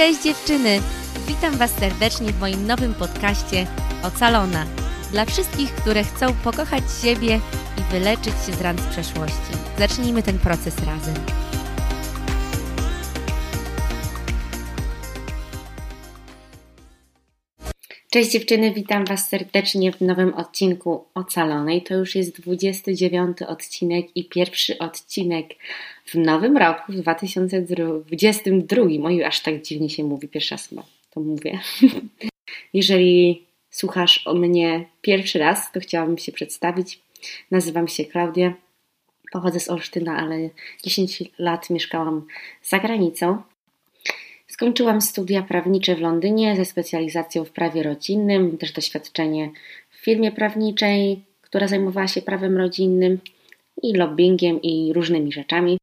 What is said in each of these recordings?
Cześć dziewczyny! Witam Was serdecznie w moim nowym podcaście Ocalona. Dla wszystkich, które chcą pokochać siebie i wyleczyć się z ran z przeszłości. Zacznijmy ten proces razem. Cześć dziewczyny, witam Was serdecznie w nowym odcinku Ocalonej. To już jest 29 odcinek i pierwszy odcinek w nowym roku, w 2022. Oj, aż tak dziwnie się mówi, pierwszy raz to mówię. Jeżeli słuchasz o mnie pierwszy raz, to chciałabym się przedstawić. Nazywam się Klaudia, pochodzę z Olsztyna, ale 10 lat mieszkałam za granicą. Skończyłam studia prawnicze w Londynie ze specjalizacją w prawie rodzinnym, też doświadczenie w firmie prawniczej, która zajmowała się prawem rodzinnym i lobbyingiem i różnymi rzeczami.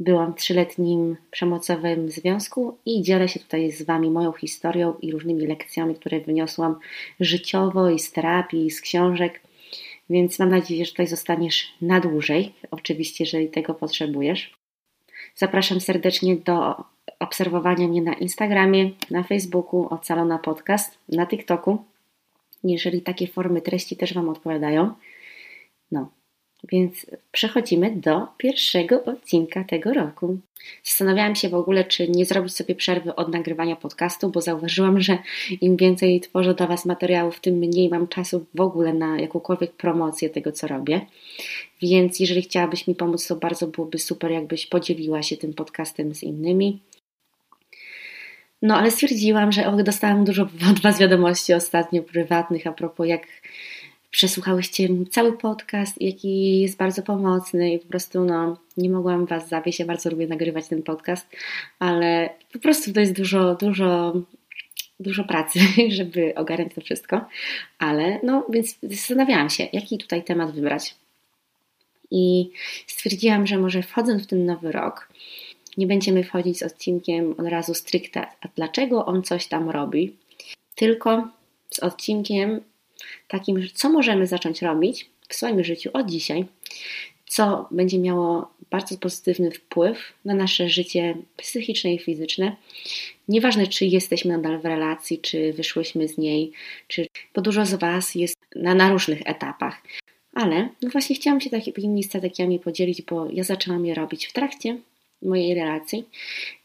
Byłam w trzyletnim przemocowym związku i dzielę się tutaj z Wami moją historią i różnymi lekcjami, które wyniosłam życiowo i z terapii, i z książek. Więc mam nadzieję, że tutaj zostaniesz na dłużej, oczywiście, jeżeli tego potrzebujesz. Zapraszam serdecznie do obserwowania mnie na Instagramie, na Facebooku, Ocalona Podcast, na TikToku, jeżeli takie formy treści też Wam odpowiadają. No, więc przechodzimy do pierwszego odcinka tego roku. Zastanawiałam się w ogóle, czy nie zrobić sobie przerwy od nagrywania podcastu, bo zauważyłam, że im więcej tworzę dla Was materiałów, tym mniej mam czasu w ogóle na jakąkolwiek promocję tego, co robię. Więc jeżeli chciałabyś mi pomóc, to bardzo byłoby super, jakbyś podzieliła się tym podcastem z innymi. No, ale stwierdziłam, że dostałam dużo od Was wiadomości ostatnio prywatnych a propos jak przesłuchałyście cały podcast, jaki jest bardzo pomocny i po prostu no, nie mogłam Was zawieść. Ja bardzo lubię nagrywać ten podcast, ale po prostu to jest dużo, dużo, dużo pracy, żeby ogarnąć to wszystko. Ale no, więc zastanawiałam się, jaki tutaj temat wybrać. I stwierdziłam, że może wchodząc w ten nowy rok, nie będziemy wchodzić z odcinkiem od razu stricte, a dlaczego on coś tam robi, tylko z odcinkiem takim, co możemy zacząć robić w swoim życiu od dzisiaj, co będzie miało bardzo pozytywny wpływ na nasze życie psychiczne i fizyczne. Nieważne, czy jesteśmy nadal w relacji, czy wyszłyśmy z niej, czy bo dużo z Was jest na, na różnych etapach. Ale no właśnie chciałam się takimi strategiami podzielić, bo ja zaczęłam je robić w trakcie mojej relacji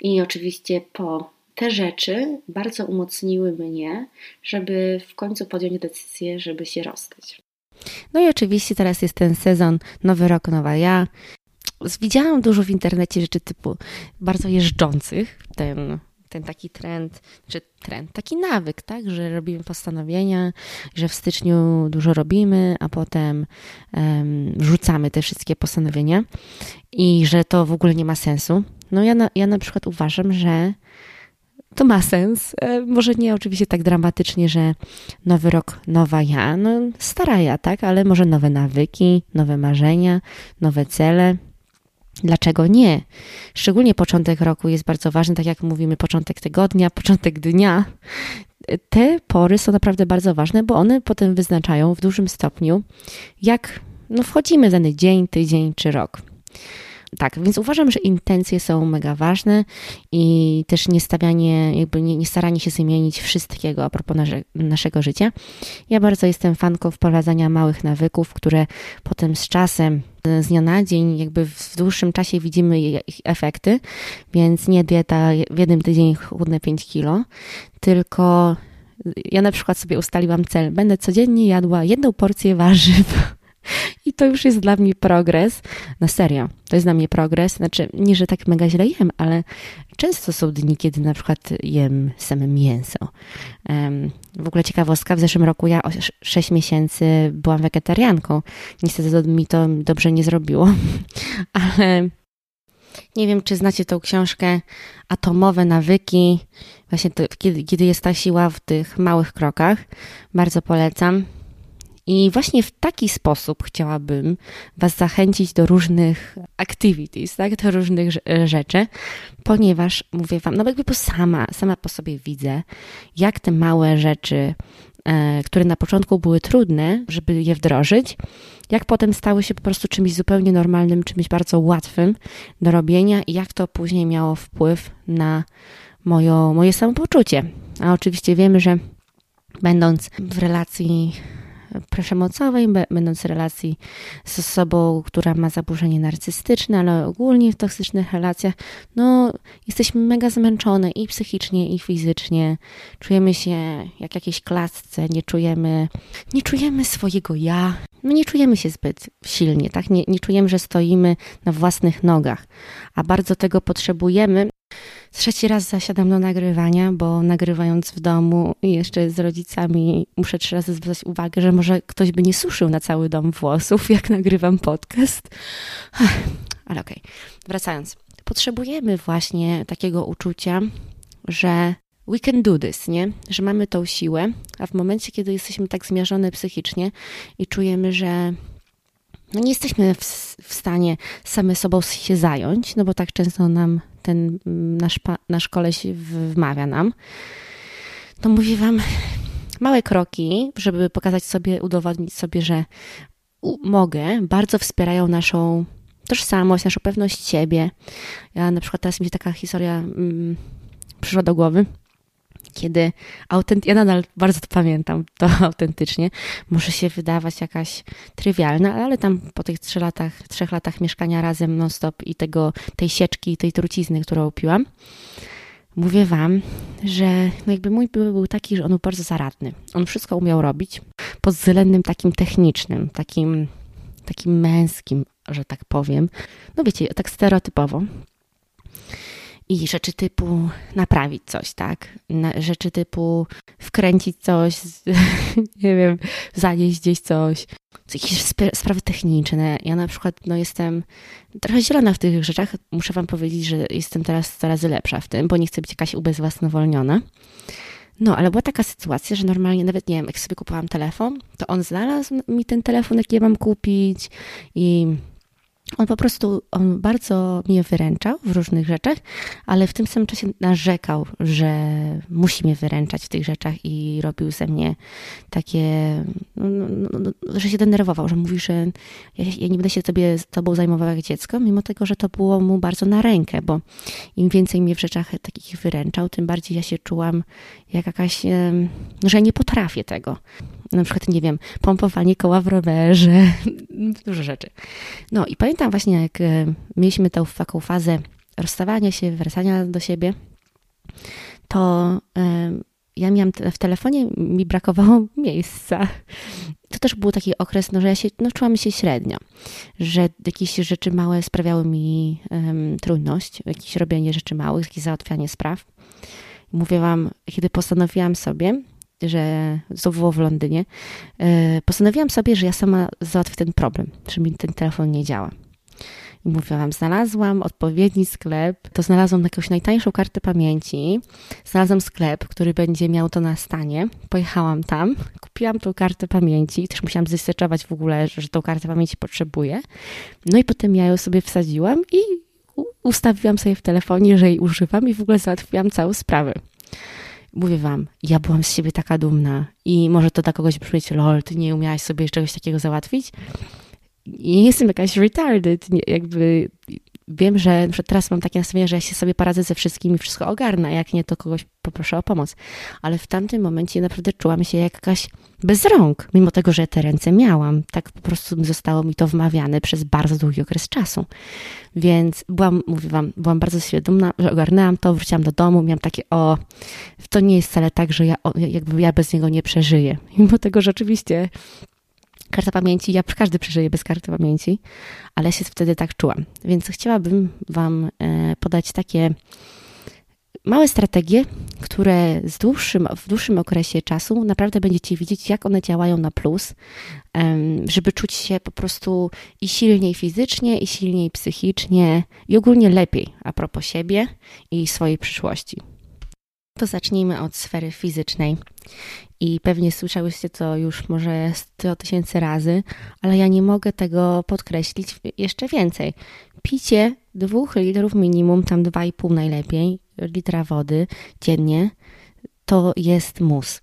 i oczywiście po te rzeczy bardzo umocniły mnie, żeby w końcu podjąć decyzję, żeby się rozstać. No i oczywiście teraz jest ten sezon Nowy Rok, Nowa Ja. Widziałam dużo w internecie rzeczy typu bardzo jeżdżących, ten ten taki trend, czy trend, taki nawyk, tak, że robimy postanowienia, że w styczniu dużo robimy, a potem um, rzucamy te wszystkie postanowienia i że to w ogóle nie ma sensu. No ja na, ja na przykład uważam, że to ma sens. E, może nie oczywiście tak dramatycznie, że nowy rok, nowa ja, no stara ja, tak, ale może nowe nawyki, nowe marzenia, nowe cele. Dlaczego nie? Szczególnie początek roku jest bardzo ważny, tak jak mówimy, początek tygodnia, początek dnia. Te pory są naprawdę bardzo ważne, bo one potem wyznaczają w dużym stopniu, jak no, wchodzimy w dany dzień, tydzień czy rok. Tak, więc uważam, że intencje są mega ważne i też nie stawianie, jakby nie, nie staranie się zmienić wszystkiego a propos nasze, naszego życia. Ja bardzo jestem fanką wprowadzania małych nawyków, które potem z czasem z dnia na dzień, jakby w dłuższym czasie widzimy ich efekty, więc nie dieta w jednym tydzień chudnę 5 kilo, tylko ja na przykład sobie ustaliłam cel, będę codziennie jadła jedną porcję warzyw i to już jest dla mnie progres. Na serio, to jest dla mnie progres. Znaczy, nie, że tak mega źle jem, ale często są dni, kiedy na przykład jem same mięso. Um, w ogóle ciekawostka, w zeszłym roku ja 6 miesięcy byłam wegetarianką. Niestety mi to dobrze nie zrobiło, ale nie wiem, czy znacie tą książkę Atomowe nawyki. Właśnie to, kiedy, kiedy jest ta siła w tych małych krokach. Bardzo polecam. I właśnie w taki sposób chciałabym Was zachęcić do różnych activities, tak? do różnych rzeczy, ponieważ mówię Wam, no jakby sama, sama po sobie widzę, jak te małe rzeczy, e, które na początku były trudne, żeby je wdrożyć, jak potem stały się po prostu czymś zupełnie normalnym, czymś bardzo łatwym do robienia i jak to później miało wpływ na moje, moje samopoczucie. A oczywiście wiemy, że będąc w relacji przemocowej, będąc w relacji z osobą, która ma zaburzenie narcystyczne, ale ogólnie w toksycznych relacjach, no jesteśmy mega zmęczone i psychicznie, i fizycznie. Czujemy się jak jakieś klatce, nie czujemy, nie czujemy swojego ja. No nie czujemy się zbyt silnie, tak? Nie, nie czujemy, że stoimy na własnych nogach, a bardzo tego potrzebujemy, Trzeci raz zasiadam do nagrywania, bo nagrywając w domu i jeszcze z rodzicami muszę trzy razy zwracać uwagę, że może ktoś by nie suszył na cały dom włosów, jak nagrywam podcast. Ale okej, okay. wracając. Potrzebujemy właśnie takiego uczucia, że we can do this, nie? Że mamy tą siłę, a w momencie, kiedy jesteśmy tak zmiażone psychicznie i czujemy, że no nie jesteśmy w, w, stanie same sobą się zająć, no bo tak często nam ten mm, nasz, nasz koleś wmawia nam, to mówię wam małe kroki, żeby pokazać sobie, udowodnić sobie, że mogę, bardzo wspierają naszą tożsamość, naszą pewność siebie. Ja na przykład teraz mi się taka historia mm, przyszła do głowy kiedy autent... ja nadal bardzo to pamiętam, to autentycznie, może się wydawać jakaś trywialna, ale tam po tych trzech latach, trzech latach mieszkania razem non-stop i tego, tej sieczki, tej trucizny, którą piłam, mówię wam, że no jakby mój były był taki, że on był bardzo zaradny. On wszystko umiał robić pod względem takim technicznym, takim, takim męskim, że tak powiem. No wiecie, tak stereotypowo i rzeczy typu naprawić coś, tak? Rzeczy typu wkręcić coś, nie wiem, zanieść gdzieś coś, jakieś sprawy techniczne. Ja na przykład no, jestem trochę zielona w tych rzeczach. Muszę Wam powiedzieć, że jestem teraz coraz lepsza w tym, bo nie chcę być jakaś ubezwłasnowolniona. No, ale była taka sytuacja, że normalnie nawet nie wiem, jak sobie kupowałam telefon, to on znalazł mi ten telefon, jaki ja mam kupić i on po prostu on bardzo mnie wyręczał w różnych rzeczach, ale w tym samym czasie narzekał, że musi mnie wyręczać w tych rzeczach i robił ze mnie takie, no, no, no, no że się denerwował, że mówi, że ja, ja, nie będę się tobie, tobą zajmował jak dziecko, mimo tego, że to było mu bardzo na rękę, bo im więcej mnie w rzeczach takich wyręczał, tym bardziej ja się czułam jak jakaś, że nie potrafię tego na przykład, nie wiem, pompowanie koła w rowerze, dużo rzeczy. No i pamiętam właśnie, jak e, mieliśmy tą taką fazę rozstawania się, wracania do siebie, to e, ja miałam w telefonie, mi brakowało miejsca. To też był taki okres, no, że ja się, no, czułam się średnio, że jakieś rzeczy małe sprawiały mi um, trudność, jakieś robienie rzeczy małych, jakieś załatwianie spraw. Mówię wam, kiedy postanowiłam sobie, że było w Londynie, e, postanowiłam sobie, że ja sama załatwię ten problem, że mi ten telefon nie działa. I mówiłam, znalazłam odpowiedni sklep, to znalazłam jakąś najtańszą kartę pamięci, znalazłam sklep, który będzie miał to na stanie, pojechałam tam, kupiłam tą kartę pamięci, też musiałam zeseczować w ogóle, że tą kartę pamięci potrzebuję, no i potem ja ją sobie wsadziłam i ustawiłam sobie w telefonie, że jej używam i w ogóle załatwiłam całą sprawę mówię wam, ja byłam z siebie taka dumna i może to dla kogoś brzmieć, lol, ty nie umiałaś sobie czegoś takiego załatwić? Nie jestem jakaś retarded, nie, jakby wiem, że, teraz mam takie nastawienie, że ja się sobie poradzę ze wszystkim i wszystko ogarnę, jak nie, to kogoś poproszę o pomoc. Ale w tamtym momencie naprawdę czułam się jak jakaś bez rąk, mimo tego, że te ręce miałam. Tak po prostu zostało mi to wmawiane przez bardzo długi okres czasu. Więc byłam, mówię wam, byłam bardzo świadoma, że ogarnęłam to, wróciłam do domu, miałam takie, o, to nie jest wcale tak, że ja, jakby ja bez niego nie przeżyję. Mimo tego, że oczywiście karta pamięci, ja każdy przeżyje bez karty pamięci, ale się wtedy tak czułam. Więc chciałabym Wam e, podać takie małe strategie, które z dłuższym, w dłuższym okresie czasu naprawdę będziecie widzieć, jak one działają na plus, żeby czuć się po prostu i silniej fizycznie, i silniej psychicznie, i ogólnie lepiej a propos siebie i swojej przyszłości. To zacznijmy od sfery fizycznej. I pewnie słyszałyście to już może 100 tysięcy razy, ale ja nie mogę tego podkreślić jeszcze więcej. Picie dwóch litrów minimum, tam 2,5 najlepiej, litra wody dziennie, to jest mus.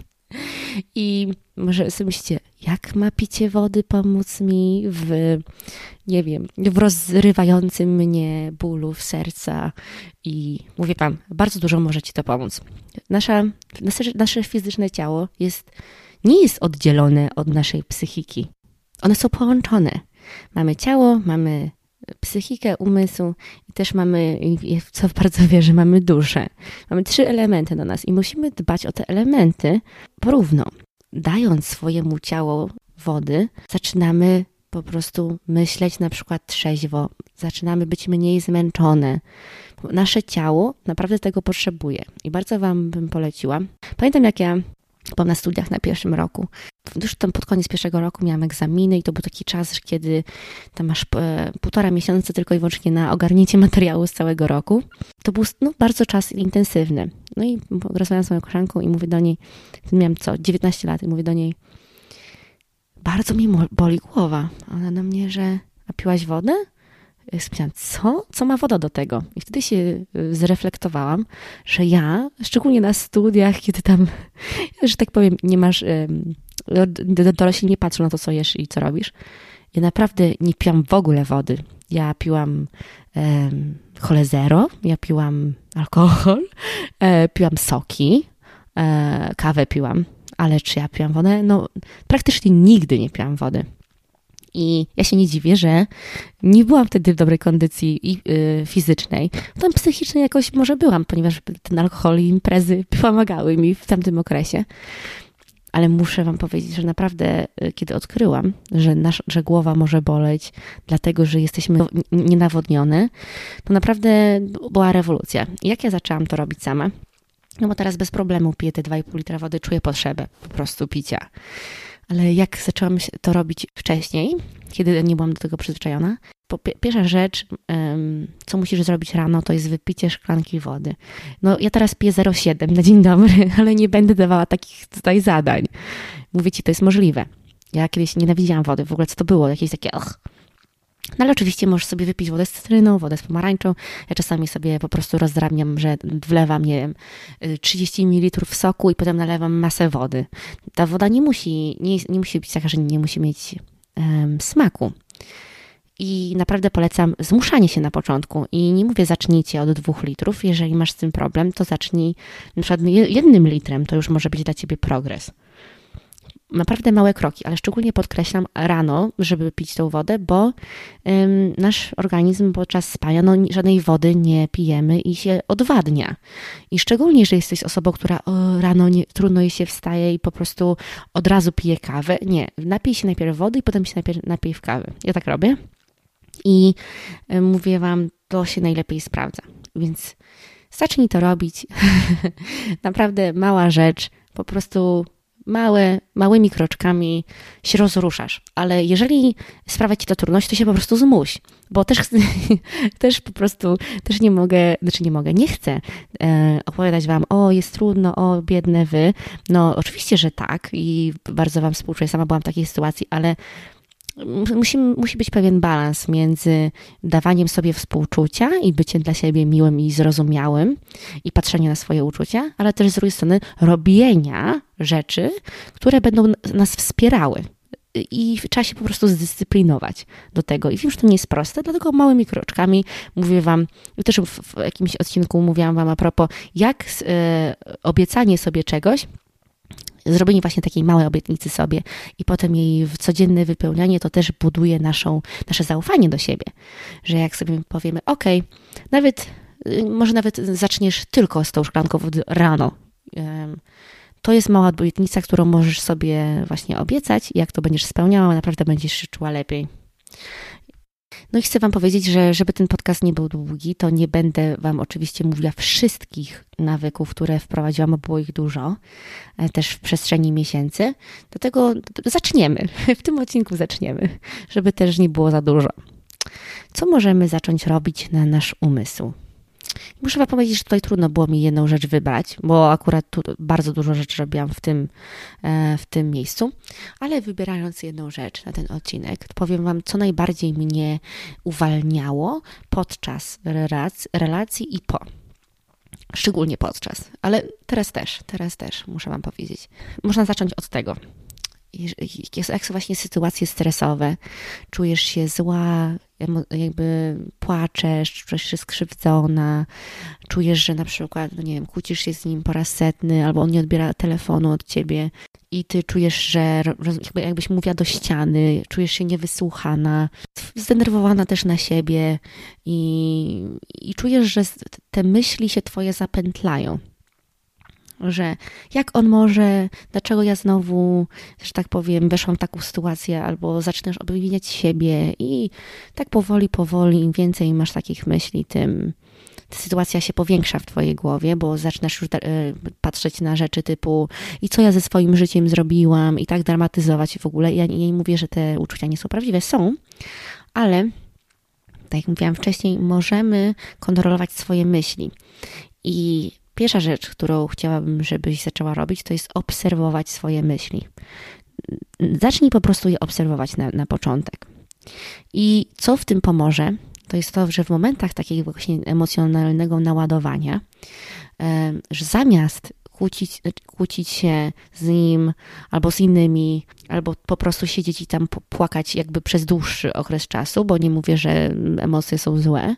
I może sobie myślicie, jak ma picie wody pomóc mi w, nie wiem, w rozrywającym mnie bólu w serca i mówię Wam, bardzo dużo może Ci to pomóc. Nasza, nasze, nasze fizyczne ciało jest, nie jest oddzielone od naszej psychiki. One są połączone. Mamy ciało, mamy psychikę, umysł i też mamy, co bardzo wierzę, mamy duszę. Mamy trzy elementy do nas i musimy dbać o te elementy porówno. Dając swojemu ciału wody, zaczynamy po prostu myśleć na przykład trzeźwo, zaczynamy być mniej zmęczone. Nasze ciało naprawdę tego potrzebuje i bardzo Wam bym poleciła. Pamiętam, jak ja byłam na studiach na pierwszym roku. Już tam pod koniec pierwszego roku miałam egzaminy i to był taki czas, kiedy tam masz e, półtora miesiąca tylko i wyłącznie na ogarnięcie materiału z całego roku. To był no, bardzo czas intensywny. No i rozmawiałam z moją koleżanką i mówię do niej, miałam co, 19 lat i mówię do niej, bardzo mi boli głowa. Ona na mnie, że a piłaś wodę? Spytałam, co? Co ma woda do tego? I wtedy się y, zreflektowałam, że ja, szczególnie na studiach, kiedy tam, że tak powiem, nie masz, dorośli nie patrzą na to, co jesz i co robisz. Ja naprawdę nie piłam w ogóle wody. Ja piłam um, chole zero, ja piłam alkohol, e, piłam soki, e, kawę piłam, ale czy ja piłam wodę? No, praktycznie nigdy nie piłam wody. I ja się nie dziwię, że nie byłam wtedy w dobrej kondycji yy, fizycznej. Tam psychicznej jakoś może byłam, ponieważ ten alkohol i imprezy pomagały mi w tamtym okresie. Ale muszę Wam powiedzieć, że naprawdę, y, kiedy odkryłam, że, nasz, że głowa może boleć, dlatego że jesteśmy nienawodnione, to naprawdę była rewolucja. I jak ja zaczęłam to robić sama? No bo teraz bez problemu piję te 2,5 litra wody, czuję potrzebę po prostu picia. Ale jak zaczęłam to robić wcześniej, kiedy nie byłam do tego przyzwyczajona, pierwsza rzecz, co musisz zrobić rano, to jest wypicie szklanki wody. No ja teraz piję 0,7 na dzień dobry, ale nie będę dawała takich tutaj zadań. Mówię ci, to jest możliwe. Ja kiedyś nienawidziłam wody, w ogóle co to było, jakieś takie och, no ale oczywiście możesz sobie wypić wodę z cytryną, wodę z pomarańczą. Ja czasami sobie po prostu rozdrabniam, że wlewam, nie wiem, 30 ml soku i potem nalewam masę wody. Ta woda nie musi, nie, nie musi być taka, że nie musi mieć um, smaku. I naprawdę polecam zmuszanie się na początku. I nie mówię zacznijcie od dwóch litrów. Jeżeli masz z tym problem, to zacznij na przykład jednym litrem. To już może być dla ciebie progres naprawdę małe kroki, ale szczególnie podkreślam rano, żeby pić tą wodę, bo ym, nasz organizm podczas spania no, żadnej wody nie pijemy i się odwadnia. I szczególnie, że jesteś osobą, która o, rano nie, trudno jej się wstaje i po prostu od razu pije kawę. Nie, napij się najpierw wody i potem się najpierw napij w kawy. Ja tak robię. I y, mówię Wam, to się najlepiej sprawdza. Więc zacznij to robić. Naprawdę mała rzecz. Po prostu małe, małymi kroczkami się rozruszasz. Ale jeżeli sprawia ci to trudność, to się po prostu zmuś. Bo też, też po prostu, też nie mogę, znaczy nie mogę, nie chcę e, opowiadać wam, o jest trudno, o biedne wy. No oczywiście, że tak i bardzo wam współczuję, sama byłam w takiej sytuacji, ale musi, musi być pewien balans między dawaniem sobie współczucia i byciem dla siebie miłym i zrozumiałym i patrzeniem na swoje uczucia, ale też z drugiej strony robienia rzeczy, które będą nas wspierały. I trzeba się po prostu zdyscyplinować do tego. I wiem, że to nie jest proste, dlatego małymi kroczkami mówię Wam, też w, jakimś odcinku mówiłam Wam a propos, jak e, obiecanie sobie czegoś zrobienie właśnie takiej małej obietnicy sobie i potem jej codzienne wypełnianie, to też buduje naszą, nasze zaufanie do siebie. Że jak sobie powiemy, ok, nawet, y, może nawet zaczniesz tylko z tą szklanką wody rano. To jest mała obietnica, którą możesz sobie właśnie obiecać i jak to będziesz spełniała, naprawdę będziesz się czuła lepiej. No i chcę Wam powiedzieć, że żeby ten podcast nie był długi, to nie będę Wam oczywiście mówiła wszystkich nawyków, które wprowadziłam, bo było ich dużo, e, też w przestrzeni miesięcy. Dlatego zaczniemy. W tym odcinku zaczniemy, żeby też nie było za dużo. Co możemy zacząć robić na nasz umysł? Muszę wam powiedzieć, że tutaj trudno było mi jedną rzecz wybrać, bo akurat tu bardzo dużo rzeczy robiłam w tym, e, w tym miejscu, ale wybierając jedną rzecz na ten odcinek, powiem wam, co najbardziej mnie uwalniało podczas relacji i po. Szczególnie podczas, ale teraz też, teraz też muszę wam powiedzieć. Można zacząć od tego. Jak są właśnie sytuacje stresowe, czujesz się zła, jakby płaczesz, czujesz się skrzywdzona, czujesz, że na przykład, no nie wiem, kłócisz się z nim po raz setny, albo on nie odbiera telefonu od ciebie. I ty czujesz, że jakbyś mówiła do ściany, czujesz się niewysłuchana, zdenerwowana też na siebie. I, i czujesz, że te myśli się twoje zapętlają że jak on może, dlaczego ja znowu, że tak powiem, weszłam w taką sytuację, albo zaczynasz obwiniać siebie i tak powoli, powoli, im więcej masz takich myśli, tym ta sytuacja się powiększa w twojej głowie, bo zaczynasz już e, patrzeć na rzeczy typu i co ja ze swoim życiem zrobiłam i tak dramatyzować w ogóle. Ja nie mówię, że te uczucia nie są prawdziwe, są, ale tak jak mówiłam wcześniej, możemy kontrolować swoje myśli. I Pierwsza rzecz, którą chciałabym, żebyś zaczęła robić, to jest obserwować swoje myśli. Zacznij po prostu je obserwować na, na początek. I co w tym pomoże, to jest to, że w momentach takiego właśnie emocjonalnego naładowania, że zamiast kłócić, kłócić się z nim albo z innymi, albo po prostu siedzieć i tam płakać jakby przez dłuższy okres czasu, bo nie mówię, że emocje są złe,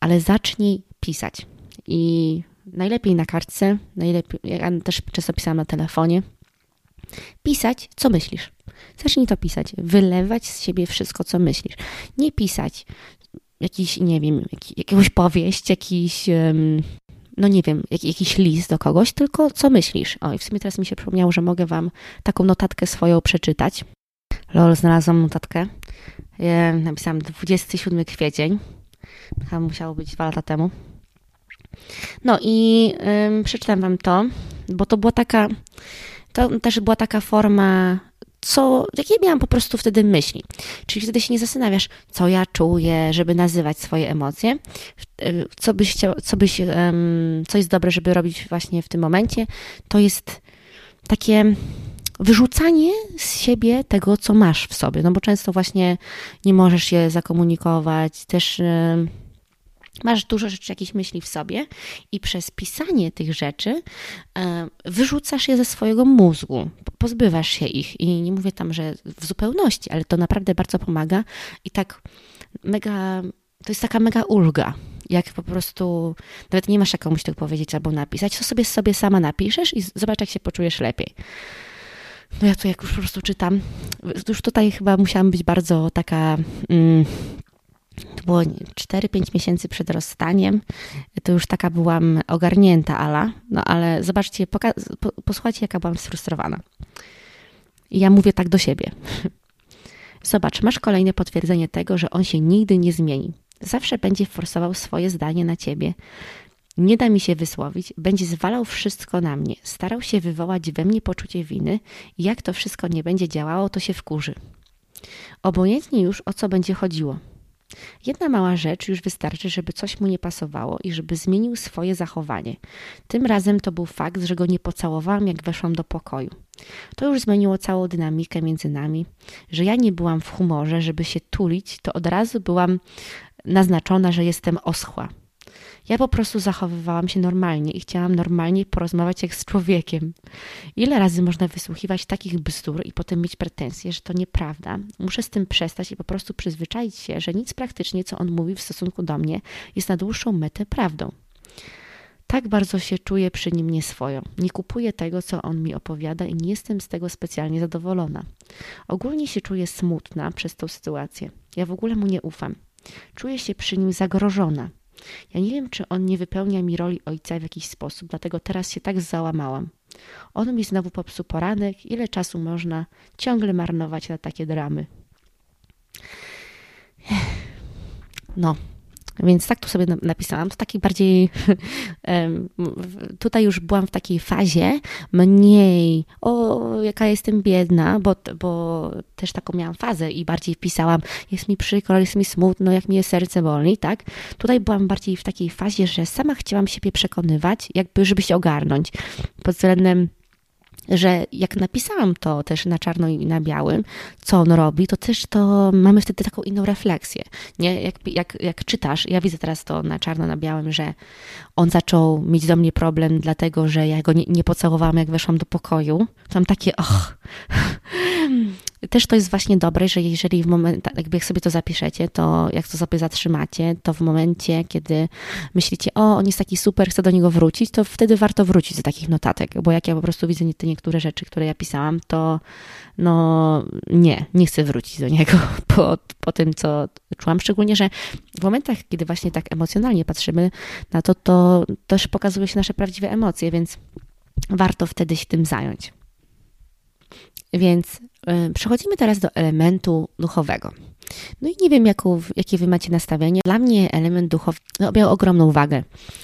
ale zacznij pisać. I najlepiej na kartce, najlepiej, ja też często pisałam na telefonie, pisać, co myślisz. Zacznij to pisać, wylewać z siebie wszystko, co myślisz. Nie pisać jakiś, nie wiem, jak, jakąś powieść, jakiś, no nie wiem, jak, jakiś list do kogoś, tylko co myślisz. O, i w sumie teraz mi się przypomniało, że mogę wam taką notatkę swoją przeczytać. Lol, znalazłam notatkę. napisałam 27 kwiecień. Chyba musiało być dwa lata temu. No i ym, przeczytam wam to, bo to była taka, to też była taka forma, co, jakie miałam po prostu wtedy myśli. Czyli wtedy się nie zastanawiasz, co ja czuję, żeby nazywać swoje emocje, co byś chciał, co byś, ym, co jest dobre, żeby robić właśnie w tym momencie, to jest takie wyrzucanie z siebie tego, co masz w sobie, no bo często właśnie nie możesz je zakomunikować, też... Yy, Masz dużo rzeczy, jakieś myśli w sobie, i przez pisanie tych rzeczy e, wyrzucasz je ze swojego mózgu, pozbywasz się ich. I nie mówię tam, że w zupełności, ale to naprawdę bardzo pomaga i tak mega, to jest taka mega ulga. Jak po prostu nawet nie masz jak komuś tego powiedzieć albo napisać, to sobie sobie sama napiszesz i zobacz, jak się poczujesz lepiej. No ja tu jak już po prostu czytam, już tutaj chyba musiałam być bardzo taka. Mm, było 4-5 miesięcy przed rozstaniem, to już taka byłam ogarnięta Ala, no ale zobaczcie, posłuchajcie jaka byłam sfrustrowana. I ja mówię tak do siebie. Zobacz, masz kolejne potwierdzenie tego, że on się nigdy nie zmieni. Zawsze będzie forsował swoje zdanie na ciebie. Nie da mi się wysłowić, będzie zwalał wszystko na mnie, starał się wywołać we mnie poczucie winy i jak to wszystko nie będzie działało, to się wkurzy. Obojętnie już o co będzie chodziło. Jedna mała rzecz już wystarczy, żeby coś mu nie pasowało i żeby zmienił swoje zachowanie. Tym razem to był fakt, że go nie pocałowałam, jak weszłam do pokoju. To już zmieniło całą dynamikę między nami, że ja nie byłam w humorze, żeby się tulić, to od razu byłam naznaczona, że jestem oschła. Ja po prostu zachowywałam się normalnie i chciałam normalnie porozmawiać jak z człowiekiem. Ile razy można wysłuchiwać takich bzdur i potem mieć pretensje, że to nieprawda? Muszę z tym przestać i po prostu przyzwyczaić się, że nic praktycznie, co on mówi w stosunku do mnie, jest na dłuższą metę prawdą. Tak bardzo się czuję przy nim nieswojo. Nie kupuję tego, co on mi opowiada i nie jestem z tego specjalnie zadowolona. Ogólnie się czuję smutna przez tą sytuację. Ja w ogóle mu nie ufam. Czuję się przy nim zagrożona. Ja nie wiem, czy on nie wypełnia mi roli ojca w jakiś sposób, dlatego teraz się tak załamałam. On mi znowu popsuł poranek, ile czasu można ciągle marnować na takie dramy. No, więc tak tu sobie napisałam. To taki bardziej. Tutaj już byłam w takiej fazie mniej, o, jaka jestem biedna, bo, bo też taką miałam fazę i bardziej pisałam, jest mi przykro, jest mi smutno, jak mi jest serce boli, tak? Tutaj byłam bardziej w takiej fazie, że sama chciałam siebie przekonywać, jakby, żeby się ogarnąć pod względem że jak napisałam to też na czarno i na białym, co on robi, to też to mamy wtedy taką inną refleksję. Nie? Jak, jak, jak czytasz, ja widzę teraz to na czarno na białym, że on zaczął mieć do mnie problem, dlatego że ja go nie, nie pocałowałam, jak weszłam do pokoju. Mam takie, och, też to jest właśnie dobre, że jeżeli w moment, jakby jak sobie to zapiszecie, to jak to sobie zatrzymacie, to w momencie, kiedy myślicie, o, on jest taki super, chcę do niego wrócić, to wtedy warto wrócić do takich notatek, bo jak ja po prostu widzę te niektóre rzeczy, które ja pisałam, to no nie, nie chcę wrócić do niego po, po tym, co czułam, szczególnie, że w momentach, kiedy właśnie tak emocjonalnie patrzymy na to, to też pokazują się nasze prawdziwe emocje, więc warto wtedy się tym zająć. Więc y, przechodzimy teraz do elementu duchowego. No i nie wiem, jaką, jakie wy macie nastawienie. Dla mnie element duchowy no, miał ogromną wagę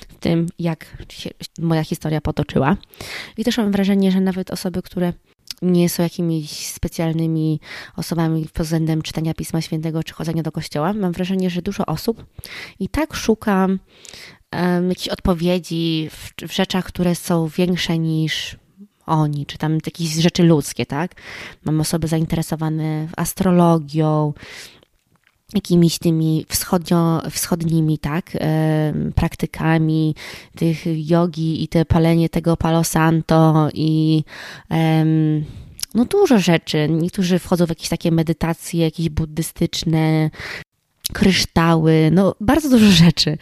w tym, jak się moja historia potoczyła. I też mam wrażenie, że nawet osoby, które nie są jakimiś specjalnymi osobami pod względem czytania Pisma Świętego czy chodzenia do kościoła, mam wrażenie, że dużo osób i tak szuka um, jakichś odpowiedzi w, w rzeczach, które są większe niż oni, czy tam jakieś rzeczy ludzkie, tak? Mam osoby zainteresowane astrologią, jakimiś tymi wschodio, wschodnimi, tak, praktykami tych jogi i te palenie tego palo santo i no dużo rzeczy. Niektórzy wchodzą w jakieś takie medytacje, jakieś buddystyczne, kryształy, no bardzo dużo rzeczy.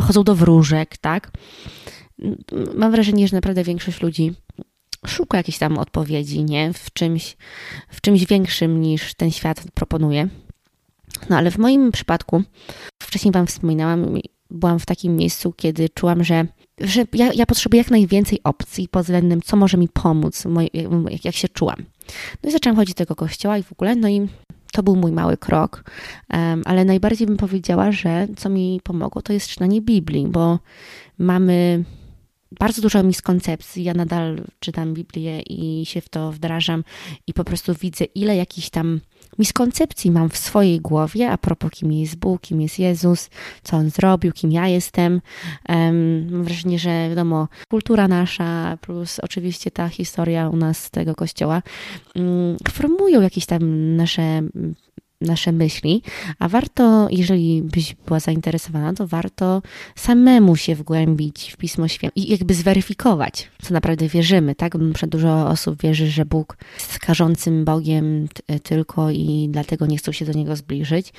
Chodzą do wróżek, tak. Mam wrażenie, że naprawdę większość ludzi szuka jakiejś tam odpowiedzi, nie? W czymś, w czymś większym niż ten świat proponuje. No ale w moim przypadku, wcześniej Wam wspominałam, byłam w takim miejscu, kiedy czułam, że, że ja, ja potrzebuję jak najwięcej opcji pod względem, co może mi pomóc, jak, jak się czułam. No i zaczęłam chodzić do tego kościoła i w ogóle, no i to był mój mały krok, um, ale najbardziej bym powiedziała, że co mi pomogło, to jest czytanie Biblii, bo mamy bardzo dużo miskoncepcji. Ja nadal czytam Biblię i się w to wdrażam i po prostu widzę, ile jakichś tam miskoncepcji mam w swojej głowie a propos kim jest Bóg, kim jest Jezus, co On zrobił, kim ja jestem. Um, mam wrażenie, że wiadomo, kultura nasza plus oczywiście ta historia u nas tego kościoła um, formują jakieś tam nasze nasze myśli, a warto, jeżeli byś była zainteresowana, to warto samemu się wgłębić w Pismo Święte i jakby zweryfikować, co naprawdę wierzymy, tak? Bo dużo osób wierzy, że Bóg jest karzącym Bogiem tylko i dlatego nie chcą się do Niego zbliżyć,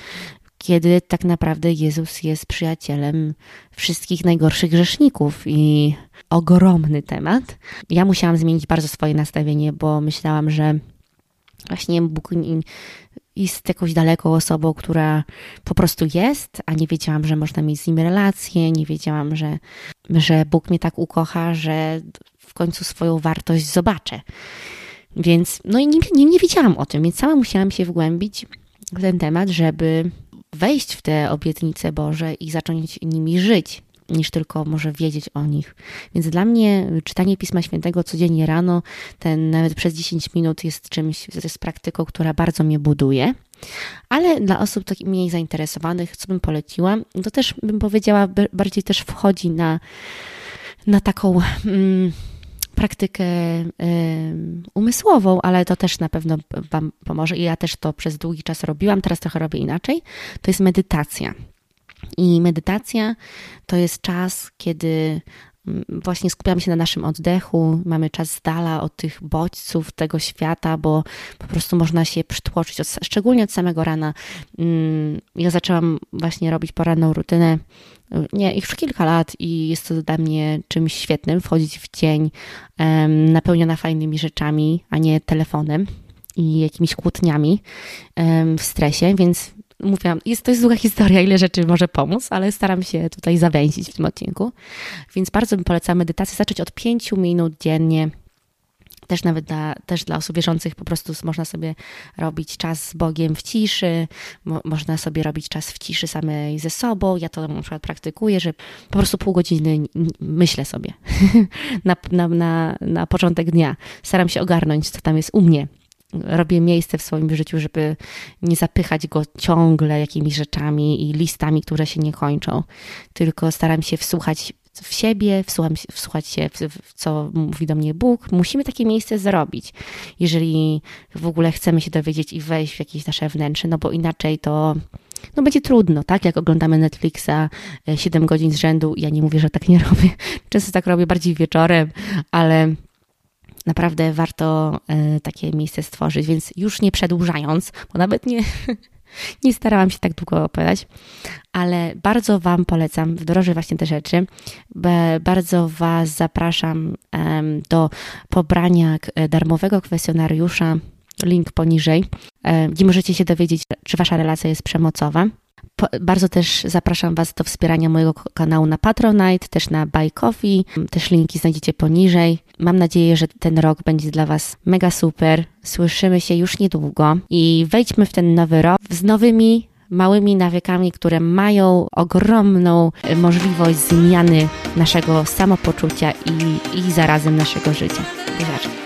kiedy tak naprawdę Jezus jest przyjacielem wszystkich najgorszych grzeszników i ogromny temat. Ja musiałam zmienić bardzo swoje nastawienie, bo myślałam, że właśnie Bóg jest jakąś daleką osobą, która po prostu jest, a nie wiedziałam, że można mieć z nim relacje, nie wiedziałam, że, że Bóg mnie tak ukocha, że w końcu swoją wartość zobaczę. Więc, no i nie, nie, nie wiedziałam o tym, więc sama musiałam się wgłębić w ten temat, żeby wejść w te obietnice Boże i zacząć nimi żyć niż tylko może wiedzieć o nich. Więc dla mnie czytanie Pisma Świętego codziennie rano, ten nawet przez 10 minut jest czymś, jest praktyką, która bardzo mnie buduje. Ale dla osób takich mniej zainteresowanych, co bym poleciła, to też bym powiedziała, bardziej też wchodzi na, na taką mm, praktykę y, umysłową, ale to też na pewno Wam pomoże. I ja też to przez długi czas robiłam, teraz trochę robię inaczej. To jest medytacja. I medytacja to jest czas, kiedy mm, właśnie skupiamy się na naszym oddechu, mamy czas z dala od tych bodźców tego świata, bo po prostu można się przytłoczyć, od, szczególnie od samego rana. Mm, ja zaczęłam właśnie robić poranną rutynę, nie, już kilka lat i jest to dla mnie czymś świetnym, wchodzić w dzień napełniona fajnymi rzeczami, a nie telefonem i jakimiś kłótniami w stresie, więc mówiłam, jest, to jest długa historia, ile rzeczy może pomóc, ale staram się tutaj zawęzić w tym odcinku. Więc bardzo bym polecała medytację zacząć od 5 minut dziennie. Też nawet dla, też dla osób wierzących po prostu można sobie robić czas z Bogiem w ciszy, mo, można sobie robić czas w ciszy samej ze sobą. Ja to na przykład praktykuję, że po prostu pół godziny myślę sobie na, na, na, na początek dnia. Staram się ogarnąć, co tam jest u mnie robię miejsce w swoim życiu, żeby nie zapychać go ciągle jakimiś rzeczami i listami, które się nie kończą, tylko staram się wsłuchać w siebie, wsłucham, wsłuchać się w, w, co mówi do mnie Bóg. Musimy takie miejsce zrobić, jeżeli w ogóle chcemy się dowiedzieć i wejść w jakieś nasze wnętrze, no bo inaczej to no będzie trudno, tak? Jak oglądamy Netflixa 7 e, godzin z rzędu, ja nie mówię, że tak nie robię, często tak robię bardziej wieczorem, ale naprawdę warto e, takie miejsce stworzyć, więc już nie przedłużając, bo nawet nie, nie starałam się tak długo opowiadać, ale bardzo Wam polecam wdrożyć właśnie te rzeczy. Bardzo Was zapraszam do pobrania darmowego kwestionariusza, link poniżej, gdzie możecie się dowiedzieć, czy Wasza relacja jest przemocowa. Bardzo też zapraszam Was do wspierania mojego kanału na Patronite, też na Buy Coffee. Też linki znajdziecie poniżej. Mam nadzieję, że ten rok będzie dla Was mega super. Słyszymy się już niedługo i wejdźmy w ten nowy rok z nowymi małymi nawykami, które mają ogromną możliwość zmiany naszego samopoczucia i, i zarazem naszego życia. Wierzę.